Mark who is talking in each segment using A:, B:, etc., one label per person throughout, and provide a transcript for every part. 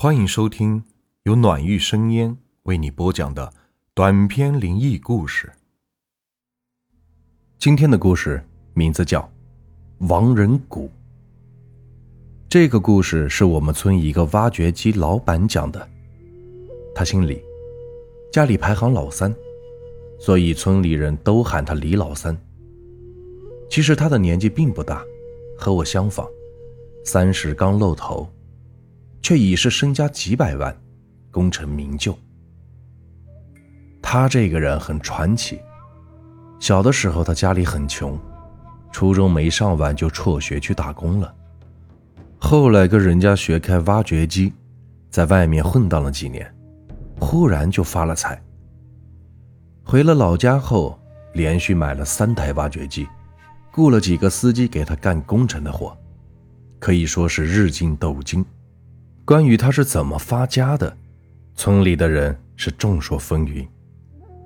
A: 欢迎收听由暖玉生烟为你播讲的短篇灵异故事。今天的故事名字叫《亡人谷》。这个故事是我们村一个挖掘机老板讲的。他姓李，家里排行老三，所以村里人都喊他李老三。其实他的年纪并不大，和我相仿，三十刚露头。却已是身家几百万，功成名就。他这个人很传奇。小的时候，他家里很穷，初中没上完就辍学去打工了。后来跟人家学开挖掘机，在外面混荡了几年，忽然就发了财。回了老家后，连续买了三台挖掘机，雇了几个司机给他干工程的活，可以说是日进斗金。关于他是怎么发家的，村里的人是众说纷纭，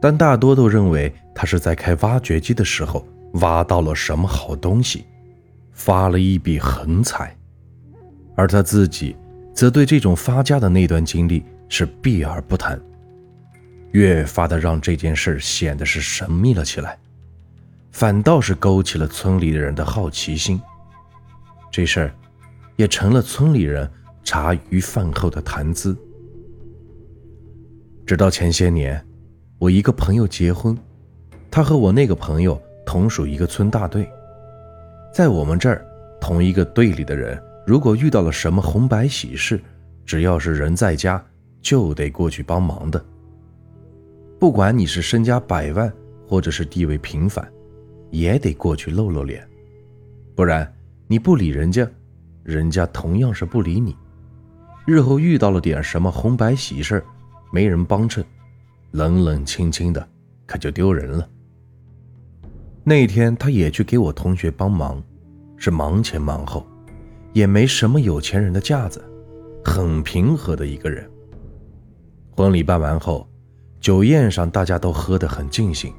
A: 但大多都认为他是在开挖掘机的时候挖到了什么好东西，发了一笔横财，而他自己则对这种发家的那段经历是避而不谈，越发的让这件事显得是神秘了起来，反倒是勾起了村里的人的好奇心，这事儿也成了村里人。茶余饭后的谈资。直到前些年，我一个朋友结婚，他和我那个朋友同属一个村大队，在我们这儿，同一个队里的人，如果遇到了什么红白喜事，只要是人在家，就得过去帮忙的。不管你是身家百万，或者是地位平凡，也得过去露露脸，不然你不理人家，人家同样是不理你。日后遇到了点什么红白喜事没人帮衬，冷冷清清的，可就丢人了。那天他也去给我同学帮忙，是忙前忙后，也没什么有钱人的架子，很平和的一个人。婚礼办完后，酒宴上大家都喝得很尽兴，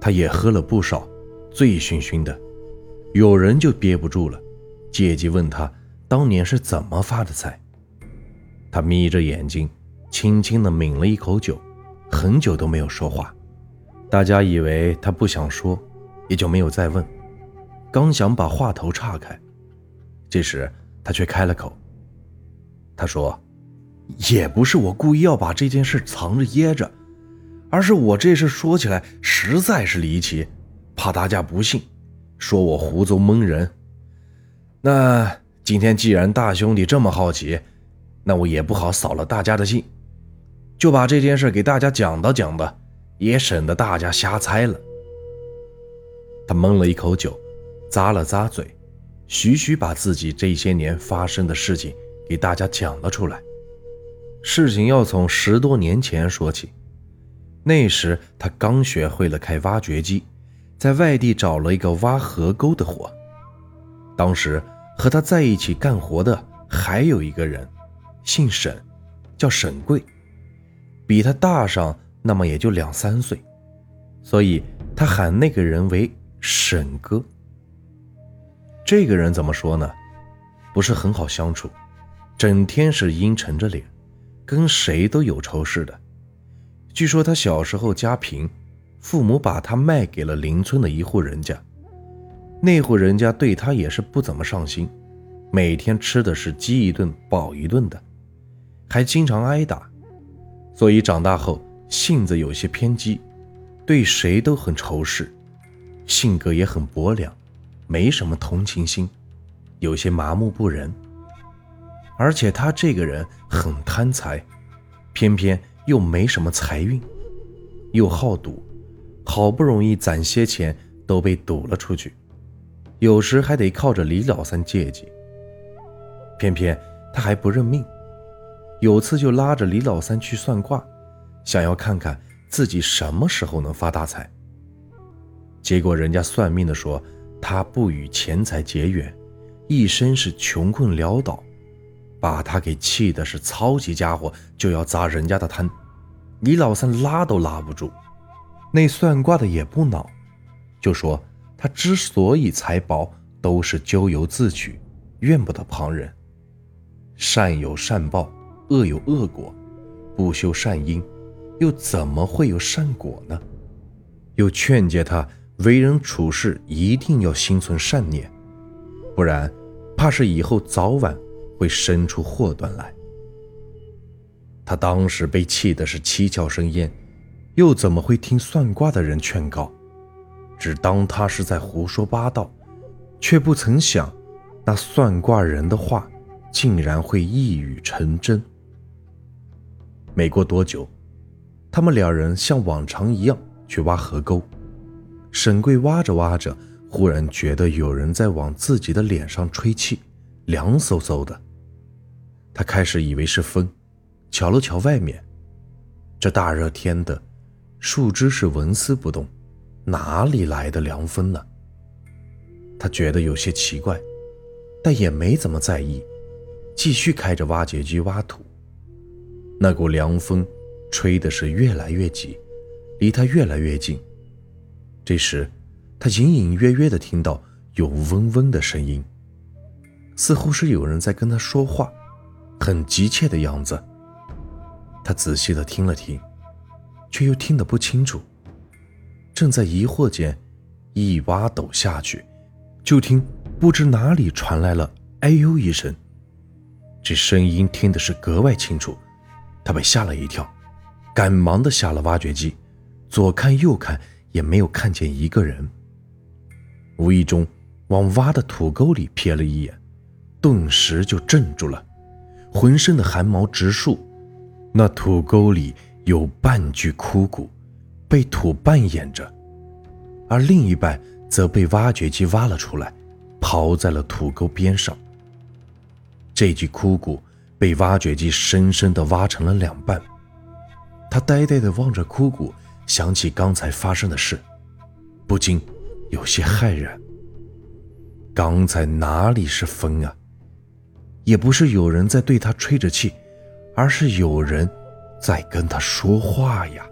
A: 他也喝了不少，醉醺醺的。有人就憋不住了，借机问他当年是怎么发的财。他眯着眼睛，轻轻地抿了一口酒，很久都没有说话。大家以为他不想说，也就没有再问。刚想把话头岔开，这时他却开了口。他说：“也不是我故意要把这件事藏着掖着，而是我这事说起来实在是离奇，怕大家不信，说我胡诌蒙人。那今天既然大兄弟这么好奇。”那我也不好扫了大家的兴，就把这件事给大家讲道讲道，也省得大家瞎猜了。他闷了一口酒，咂了咂嘴，徐徐把自己这些年发生的事情给大家讲了出来。事情要从十多年前说起，那时他刚学会了开挖掘机，在外地找了一个挖河沟的活。当时和他在一起干活的还有一个人。姓沈，叫沈贵，比他大上那么也就两三岁，所以他喊那个人为沈哥。这个人怎么说呢？不是很好相处，整天是阴沉着脸，跟谁都有仇似的。据说他小时候家贫，父母把他卖给了邻村的一户人家，那户人家对他也是不怎么上心，每天吃的是饥一顿饱一顿的。还经常挨打，所以长大后性子有些偏激，对谁都很仇视，性格也很薄凉，没什么同情心，有些麻木不仁。而且他这个人很贪财，偏偏又没什么财运，又好赌，好不容易攒些钱都被赌了出去，有时还得靠着李老三借借。偏偏他还不认命。有次就拉着李老三去算卦，想要看看自己什么时候能发大财。结果人家算命的说他不与钱财结缘，一生是穷困潦倒，把他给气的是操起家伙就要砸人家的摊。李老三拉都拉不住，那算卦的也不恼，就说他之所以财薄，都是咎由自取，怨不得旁人，善有善报。恶有恶果，不修善因，又怎么会有善果呢？又劝诫他为人处事一定要心存善念，不然怕是以后早晚会生出祸端来。他当时被气的是七窍生烟，又怎么会听算卦的人劝告？只当他是在胡说八道，却不曾想，那算卦人的话竟然会一语成真。没过多久，他们两人像往常一样。去挖河沟，沈贵挖着挖着，忽然觉得有人在往自己的脸上吹气，凉飕飕的。他开始以为是风，瞧了瞧外面，这大热天的，树枝是纹丝不动，哪里来的凉风呢？他觉得有些奇怪，但也没怎么在意，继续开着挖掘机挖土。那股凉风，吹的是越来越急。离他越来越近。这时，他隐隐约约地听到有嗡嗡的声音，似乎是有人在跟他说话，很急切的样子。他仔细地听了听，却又听得不清楚。正在疑惑间，一挖斗下去，就听不知哪里传来了“哎呦”一声，这声音听的是格外清楚。他被吓了一跳，赶忙的下了挖掘机。左看右看，也没有看见一个人。无意中往挖的土沟里瞥了一眼，顿时就镇住了，浑身的汗毛直竖。那土沟里有半具枯骨，被土半掩着，而另一半则被挖掘机挖了出来，刨在了土沟边上。这具枯骨被挖掘机深深地挖成了两半。他呆呆地望着枯骨。想起刚才发生的事，不禁有些骇然。刚才哪里是风啊？也不是有人在对他吹着气，而是有人在跟他说话呀。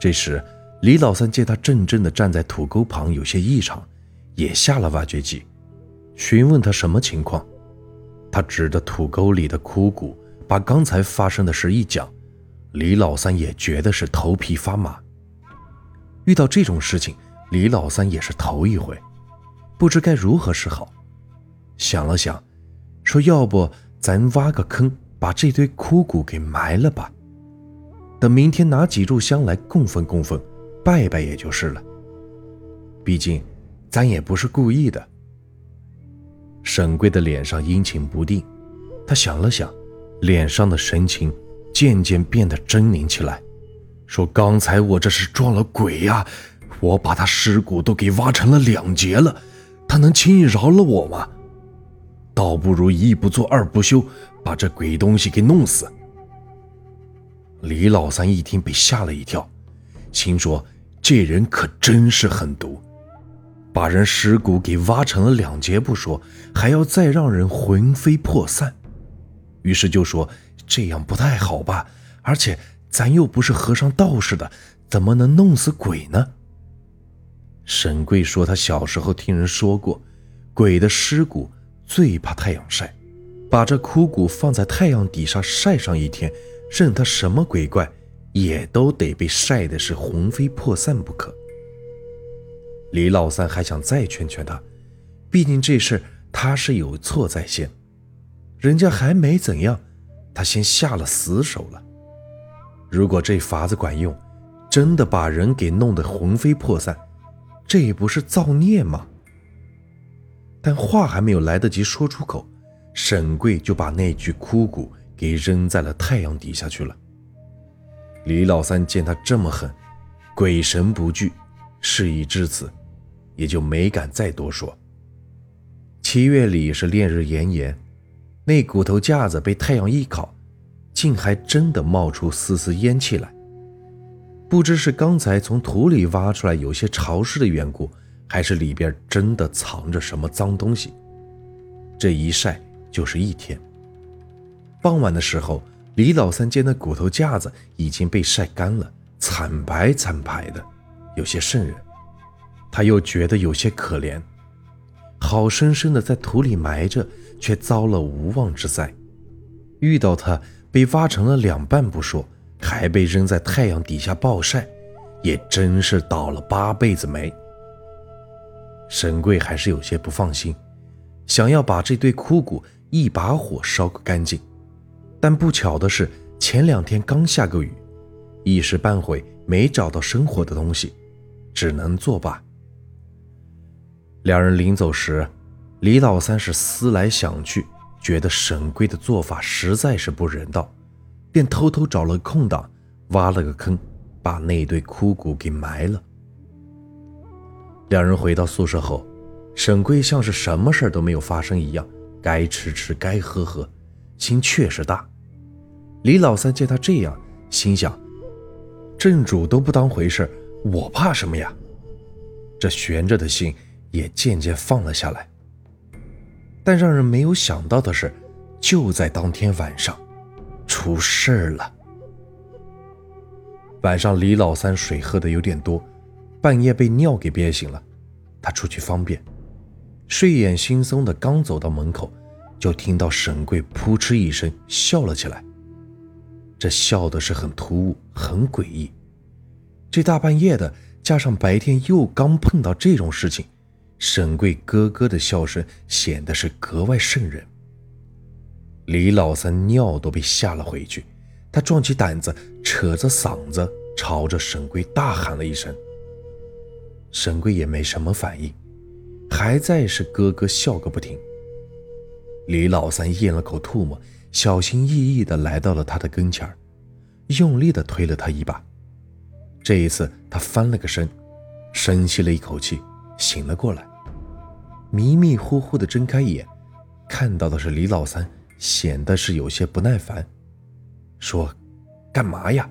A: 这时，李老三见他怔怔地站在土沟旁，有些异常，也下了挖掘机，询问他什么情况。他指着土沟里的枯骨，把刚才发生的事一讲。李老三也觉得是头皮发麻。遇到这种事情，李老三也是头一回，不知该如何是好。想了想，说：“要不咱挖个坑，把这堆枯骨给埋了吧？等明天拿几炷香来供奉供奉，拜拜也就是了。毕竟咱也不是故意的。”沈贵的脸上阴晴不定，他想了想，脸上的神情。渐渐变得狰狞起来，说：“刚才我这是撞了鬼呀！我把他尸骨都给挖成了两截了，他能轻易饶了我吗？倒不如一不做二不休，把这鬼东西给弄死。”李老三一听，被吓了一跳，心说：“这人可真是狠毒，把人尸骨给挖成了两截不说，还要再让人魂飞魄散。”于是就说。这样不太好吧？而且咱又不是和尚道士的，怎么能弄死鬼呢？沈贵说，他小时候听人说过，鬼的尸骨最怕太阳晒，把这枯骨放在太阳底下晒上一天，任他什么鬼怪，也都得被晒的是魂飞魄散不可。李老三还想再劝劝他，毕竟这事他是有错在先，人家还没怎样。他先下了死手了。如果这法子管用，真的把人给弄得魂飞魄散，这不是造孽吗？但话还没有来得及说出口，沈贵就把那具枯骨给扔在了太阳底下去了。李老三见他这么狠，鬼神不惧，事已至此，也就没敢再多说。七月里是烈日炎炎。那骨头架子被太阳一烤，竟还真的冒出丝丝烟气来。不知是刚才从土里挖出来有些潮湿的缘故，还是里边真的藏着什么脏东西。这一晒就是一天。傍晚的时候，李老三见那骨头架子已经被晒干了，惨白惨白的，有些瘆人。他又觉得有些可怜，好生生的在土里埋着。却遭了无妄之灾，遇到他被挖成了两半不说，还被扔在太阳底下暴晒，也真是倒了八辈子霉。沈贵还是有些不放心，想要把这堆枯骨一把火烧个干净，但不巧的是，前两天刚下过雨，一时半会没找到生火的东西，只能作罢。两人临走时，李老三是思来想去，觉得沈贵的做法实在是不人道，便偷偷找了空档，挖了个坑，把那堆枯骨给埋了。两人回到宿舍后，沈贵像是什么事都没有发生一样，该吃吃，该喝喝，心确实大。李老三见他这样，心想：镇主都不当回事，我怕什么呀？这悬着的心也渐渐放了下来。但让人没有想到的是，就在当天晚上，出事了。晚上，李老三水喝的有点多。半夜被尿给憋醒了，他出去方便，睡眼惺忪的刚走到门口，就听到沈贵扑哧一声笑了起来。这笑的是很突兀，很诡异。这大半夜的，加上白天又刚碰到这种事情，沈贵咯咯的笑声显得是格外瘆人。李老三尿都被吓了回去，他壮起胆子，扯着嗓子朝着沈贵大喊了一声。沈贵也没什么反应，还在是咯咯笑个不停。李老三咽了口唾沫，小心翼翼地来到了他的跟前用力地推了他一把。这一次，他翻了个身，深吸了一口气，醒了过来，迷迷糊糊地睁开眼，看到的是李老三，显得是有些不耐烦，说：“干嘛呀？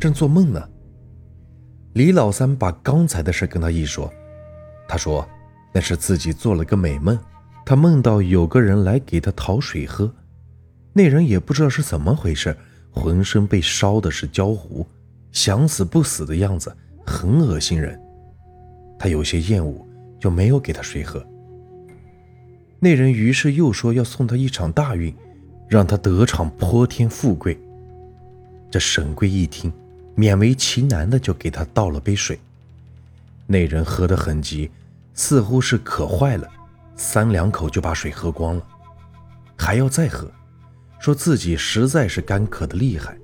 A: 正做梦呢。”李老三把刚才的事跟他一说，他说：“那是自己做了个美梦，他梦到有个人来给他讨水喝，那人也不知道是怎么回事，浑身被烧的是焦糊，想死不死的样子，很恶心人。他有些厌恶，就没有给他水喝。那人于是又说要送他一场大运，让他得场泼天富贵。这沈贵一听。”勉为其难的就给他倒了杯水，那人喝得很急，似乎是渴坏了，三两口就把水喝光了，还要再喝，说自己实在是干渴的厉害。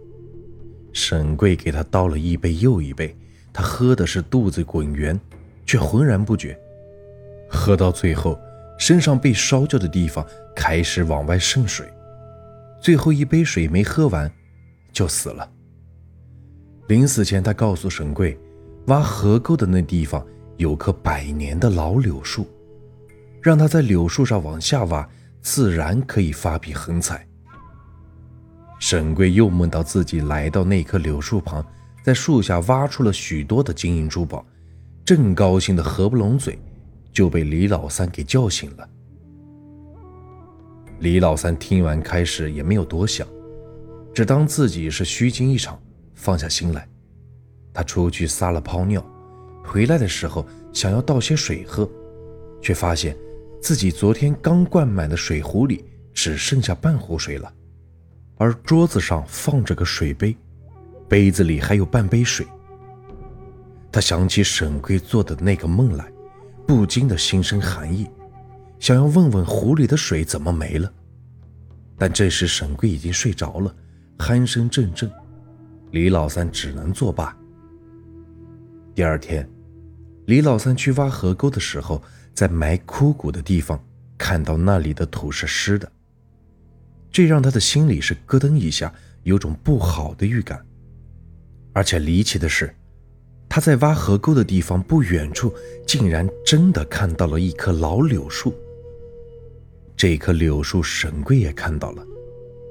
A: 沈贵给他倒了一杯又一杯，他喝的是肚子滚圆，却浑然不觉。喝到最后，身上被烧焦的地方开始往外渗水，最后一杯水没喝完，就死了。临死前，他告诉沈贵，挖河沟的那地方有棵百年的老柳树，让他在柳树上往下挖，自然可以发笔横财。沈贵又梦到自己来到那棵柳树旁，在树下挖出了许多的金银珠宝，正高兴的合不拢嘴，就被李老三给叫醒了。李老三听完，开始也没有多想，只当自己是虚惊一场。放下心来，他出去撒了泡尿，回来的时候想要倒些水喝，却发现自己昨天刚灌满的水壶里只剩下半壶水了，而桌子上放着个水杯，杯子里还有半杯水。他想起沈贵做的那个梦来，不禁的心生寒意，想要问问湖里的水怎么没了，但这时沈贵已经睡着了，鼾声阵阵。李老三只能作罢。第二天，李老三去挖河沟的时候，在埋枯骨的地方看到那里的土是湿的，这让他的心里是咯噔一下，有种不好的预感。而且离奇的是，他在挖河沟的地方不远处，竟然真的看到了一棵老柳树。这棵柳树，沈贵也看到了，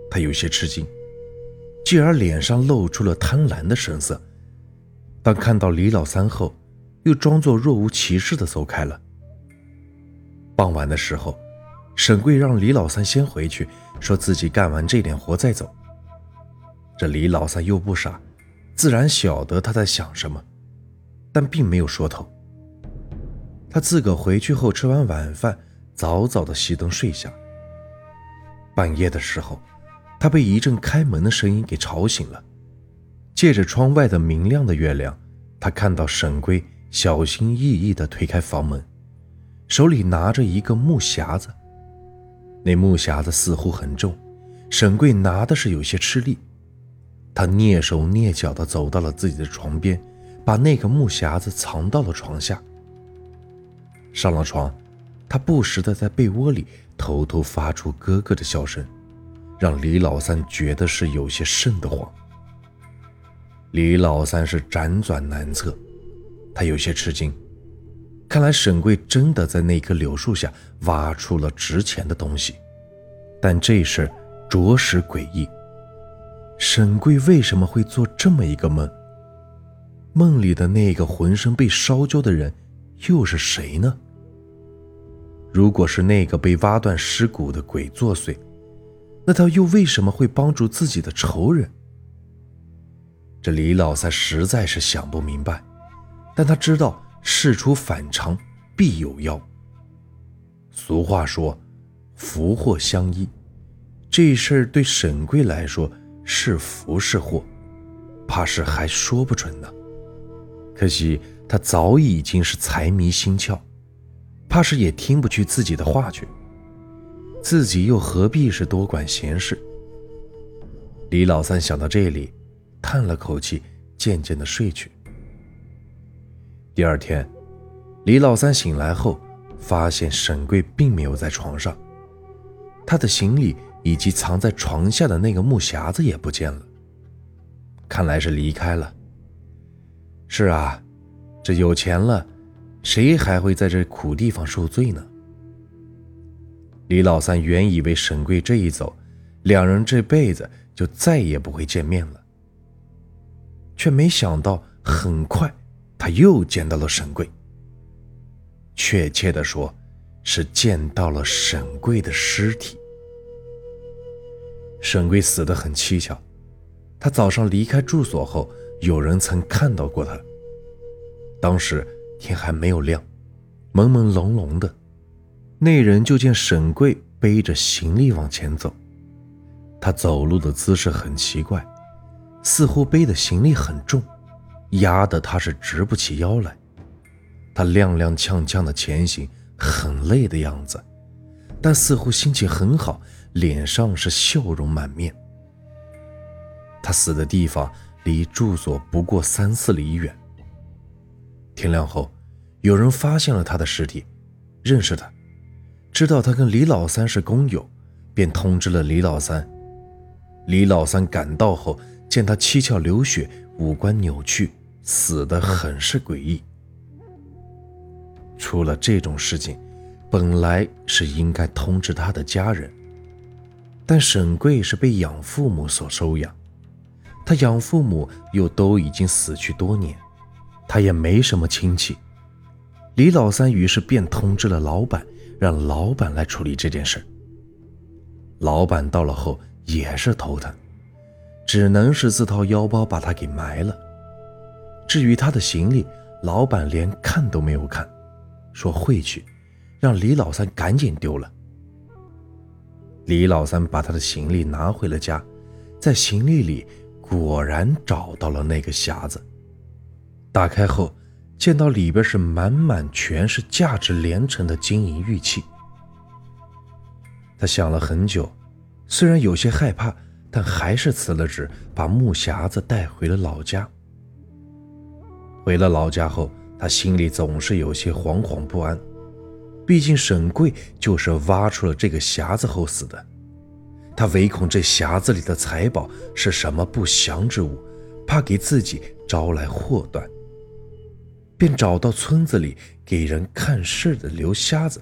A: 他有些吃惊。继而脸上露出了贪婪的神色，当看到李老三后，又装作若无其事的走开了。傍晚的时候，沈贵让李老三先回去，说自己干完这点活再走。这李老三又不傻，自然晓得他在想什么，但并没有说透。他自个回去后吃完晚饭，早早的熄灯睡下。半夜的时候。他被一阵开门的声音给吵醒了。借着窗外的明亮的月亮，他看到沈贵小心翼翼地推开房门，手里拿着一个木匣子。那木匣子似乎很重，沈贵拿的是有些吃力。他蹑手蹑脚地走到了自己的床边，把那个木匣子藏到了床下。上了床，他不时地在被窝里偷偷发出咯咯的笑声，让李老三觉得是有些瘆得慌。李老三是辗转难测，他有些吃惊。看来沈贵真的在那棵柳树下挖出了值钱的东西，但这事着实诡异。沈贵为什么会做这么一个梦？梦里的那个浑身被烧焦的人又是谁呢？如果是那个被挖断尸骨的鬼作祟，那他又为什么会帮助自己的仇人？这李老三实在是想不明白，但他知道事出反常必有妖。俗话说，福祸相依，这事儿对沈贵来说是福是祸，怕是还说不准呢。可惜他早已经是财迷心窍，怕是也听不去自己的话去。自己又何必是多管闲事？李老三想到这里。叹了口气，渐渐的睡去。第二天，李老三醒来后，发现沈贵并没有在床上，他的行李以及藏在床下的那个木匣子也不见了。看来是离开了。是啊，这有钱了，谁还会在这苦地方受罪呢？李老三原以为沈贵这一走，两人这辈子就再也不会见面了。却没想到，很快他又见到了沈贵。确切的说，是见到了沈贵的尸体。沈贵死得很蹊跷，他早上离开住所后，有人曾看到过他。当时天还没有亮，朦朦胧胧的，那人就见沈贵背着行李往前走，他走路的姿势很奇怪。似乎背的行李很重，压得他是直不起腰来。他踉踉跄跄的前行，很累的样子，但似乎心情很好，脸上是笑容满面。他死的地方离住所不过三四里远。天亮后，有人发现了他的尸体，认识他，知道他跟李老三是工友，便通知了李老三。李老三赶到后。见他七窍流血，五官扭曲，死得很是诡异。出了这种事情，本来是应该通知他的家人，但沈贵是被养父母所收养，他养父母又都已经死去多年，他也没什么亲戚。李老三于是便通知了老板，让老板来处理这件事。老板到了后也是头疼。只能是自掏腰包把他给埋了。至于他的行李，老板连看都没有看，说会去，让李老三赶紧丢了。李老三把他的行李拿回了家，在行李里果然找到了那个匣子。打开后，见到里边是满满全是价值连城的金银玉器。他想了很久，虽然有些害怕。但还是辞了职，把木匣子带回了老家。回了老家后，他心里总是有些惶惶不安。毕竟沈贵就是挖出了这个匣子后死的，他唯恐这匣子里的财宝是什么不祥之物，怕给自己招来祸端，便找到村子里给人看事的刘瞎子，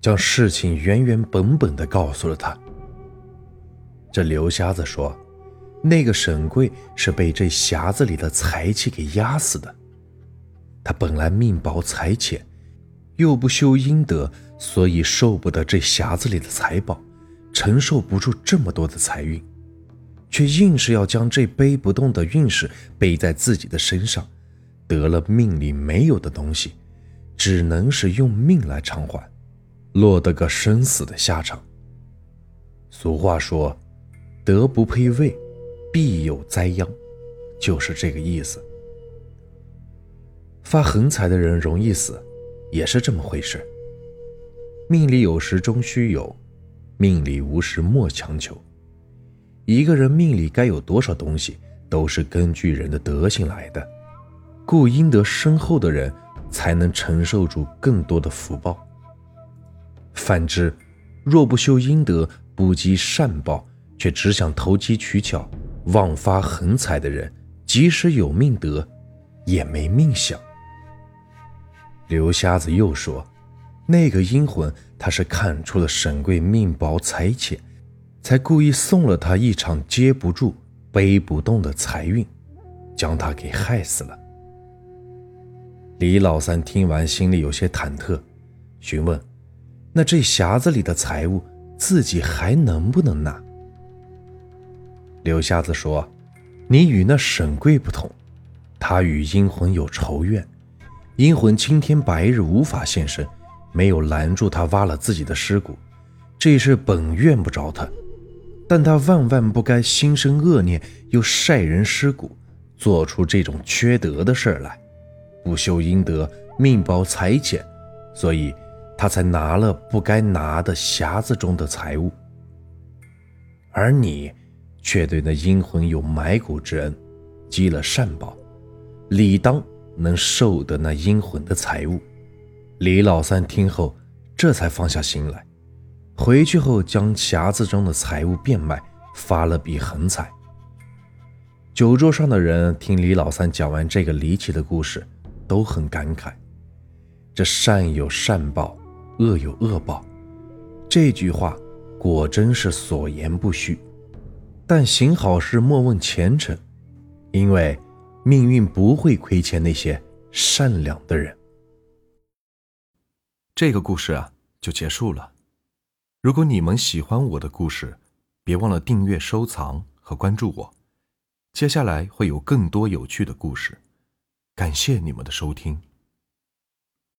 A: 将事情原原本本的告诉了他。这刘瞎子说：“那个沈贵是被这匣子里的财气给压死的。他本来命薄财浅，又不修阴德，所以受不得这匣子里的财宝，承受不住这么多的财运，却硬是要将这背不动的运势背在自己的身上，得了命里没有的东西，只能是用命来偿还，落得个生死的下场。俗话说。”德不配位，必有灾殃，就是这个意思。发横财的人容易死，也是这么回事。命里有时终须有，命里无时莫强求。一个人命里该有多少东西，都是根据人的德行来的。故阴德深厚的人，才能承受住更多的福报。反之，若不修阴德，不积善报，却只想投机取巧、妄发横财的人，即使有命德，也没命享。刘瞎子又说。那个阴魂，他是看出了沈贵命薄财浅，才故意送了他一场接不住、背不动的财运，将他给害死了。李老三听完，心里有些忐忑，询问：“那这匣子里的财物，自己还能不能拿？”刘瞎子说：“你与那沈贵不同，他与阴魂有仇怨，阴魂青天白日无法现身。”没有拦住他挖了自己的尸骨，这事本怨不着他，但他万万不该心生恶念，又晒人尸骨，做出这种缺德的事来，不修阴德，命薄财浅，所以他才拿了不该拿的匣子中的财物。而你却对那阴魂有埋骨之恩，积了善报，理当能受得那阴魂的财物。李老三听后，这才放下心来。回去后，将匣子中的财物变卖，发了笔横财。酒桌上的人听李老三讲完这个离奇的故事，都很感慨：这善有善报，恶有恶报。这句话果真是所言不虚。但行好事莫问前程，因为命运不会亏欠那些善良的人。
B: 这个故事啊，就结束了。如果你们喜欢我的故事，别忘了订阅、收藏和关注我。接下来会有更多有趣的故事，感谢你们的收听。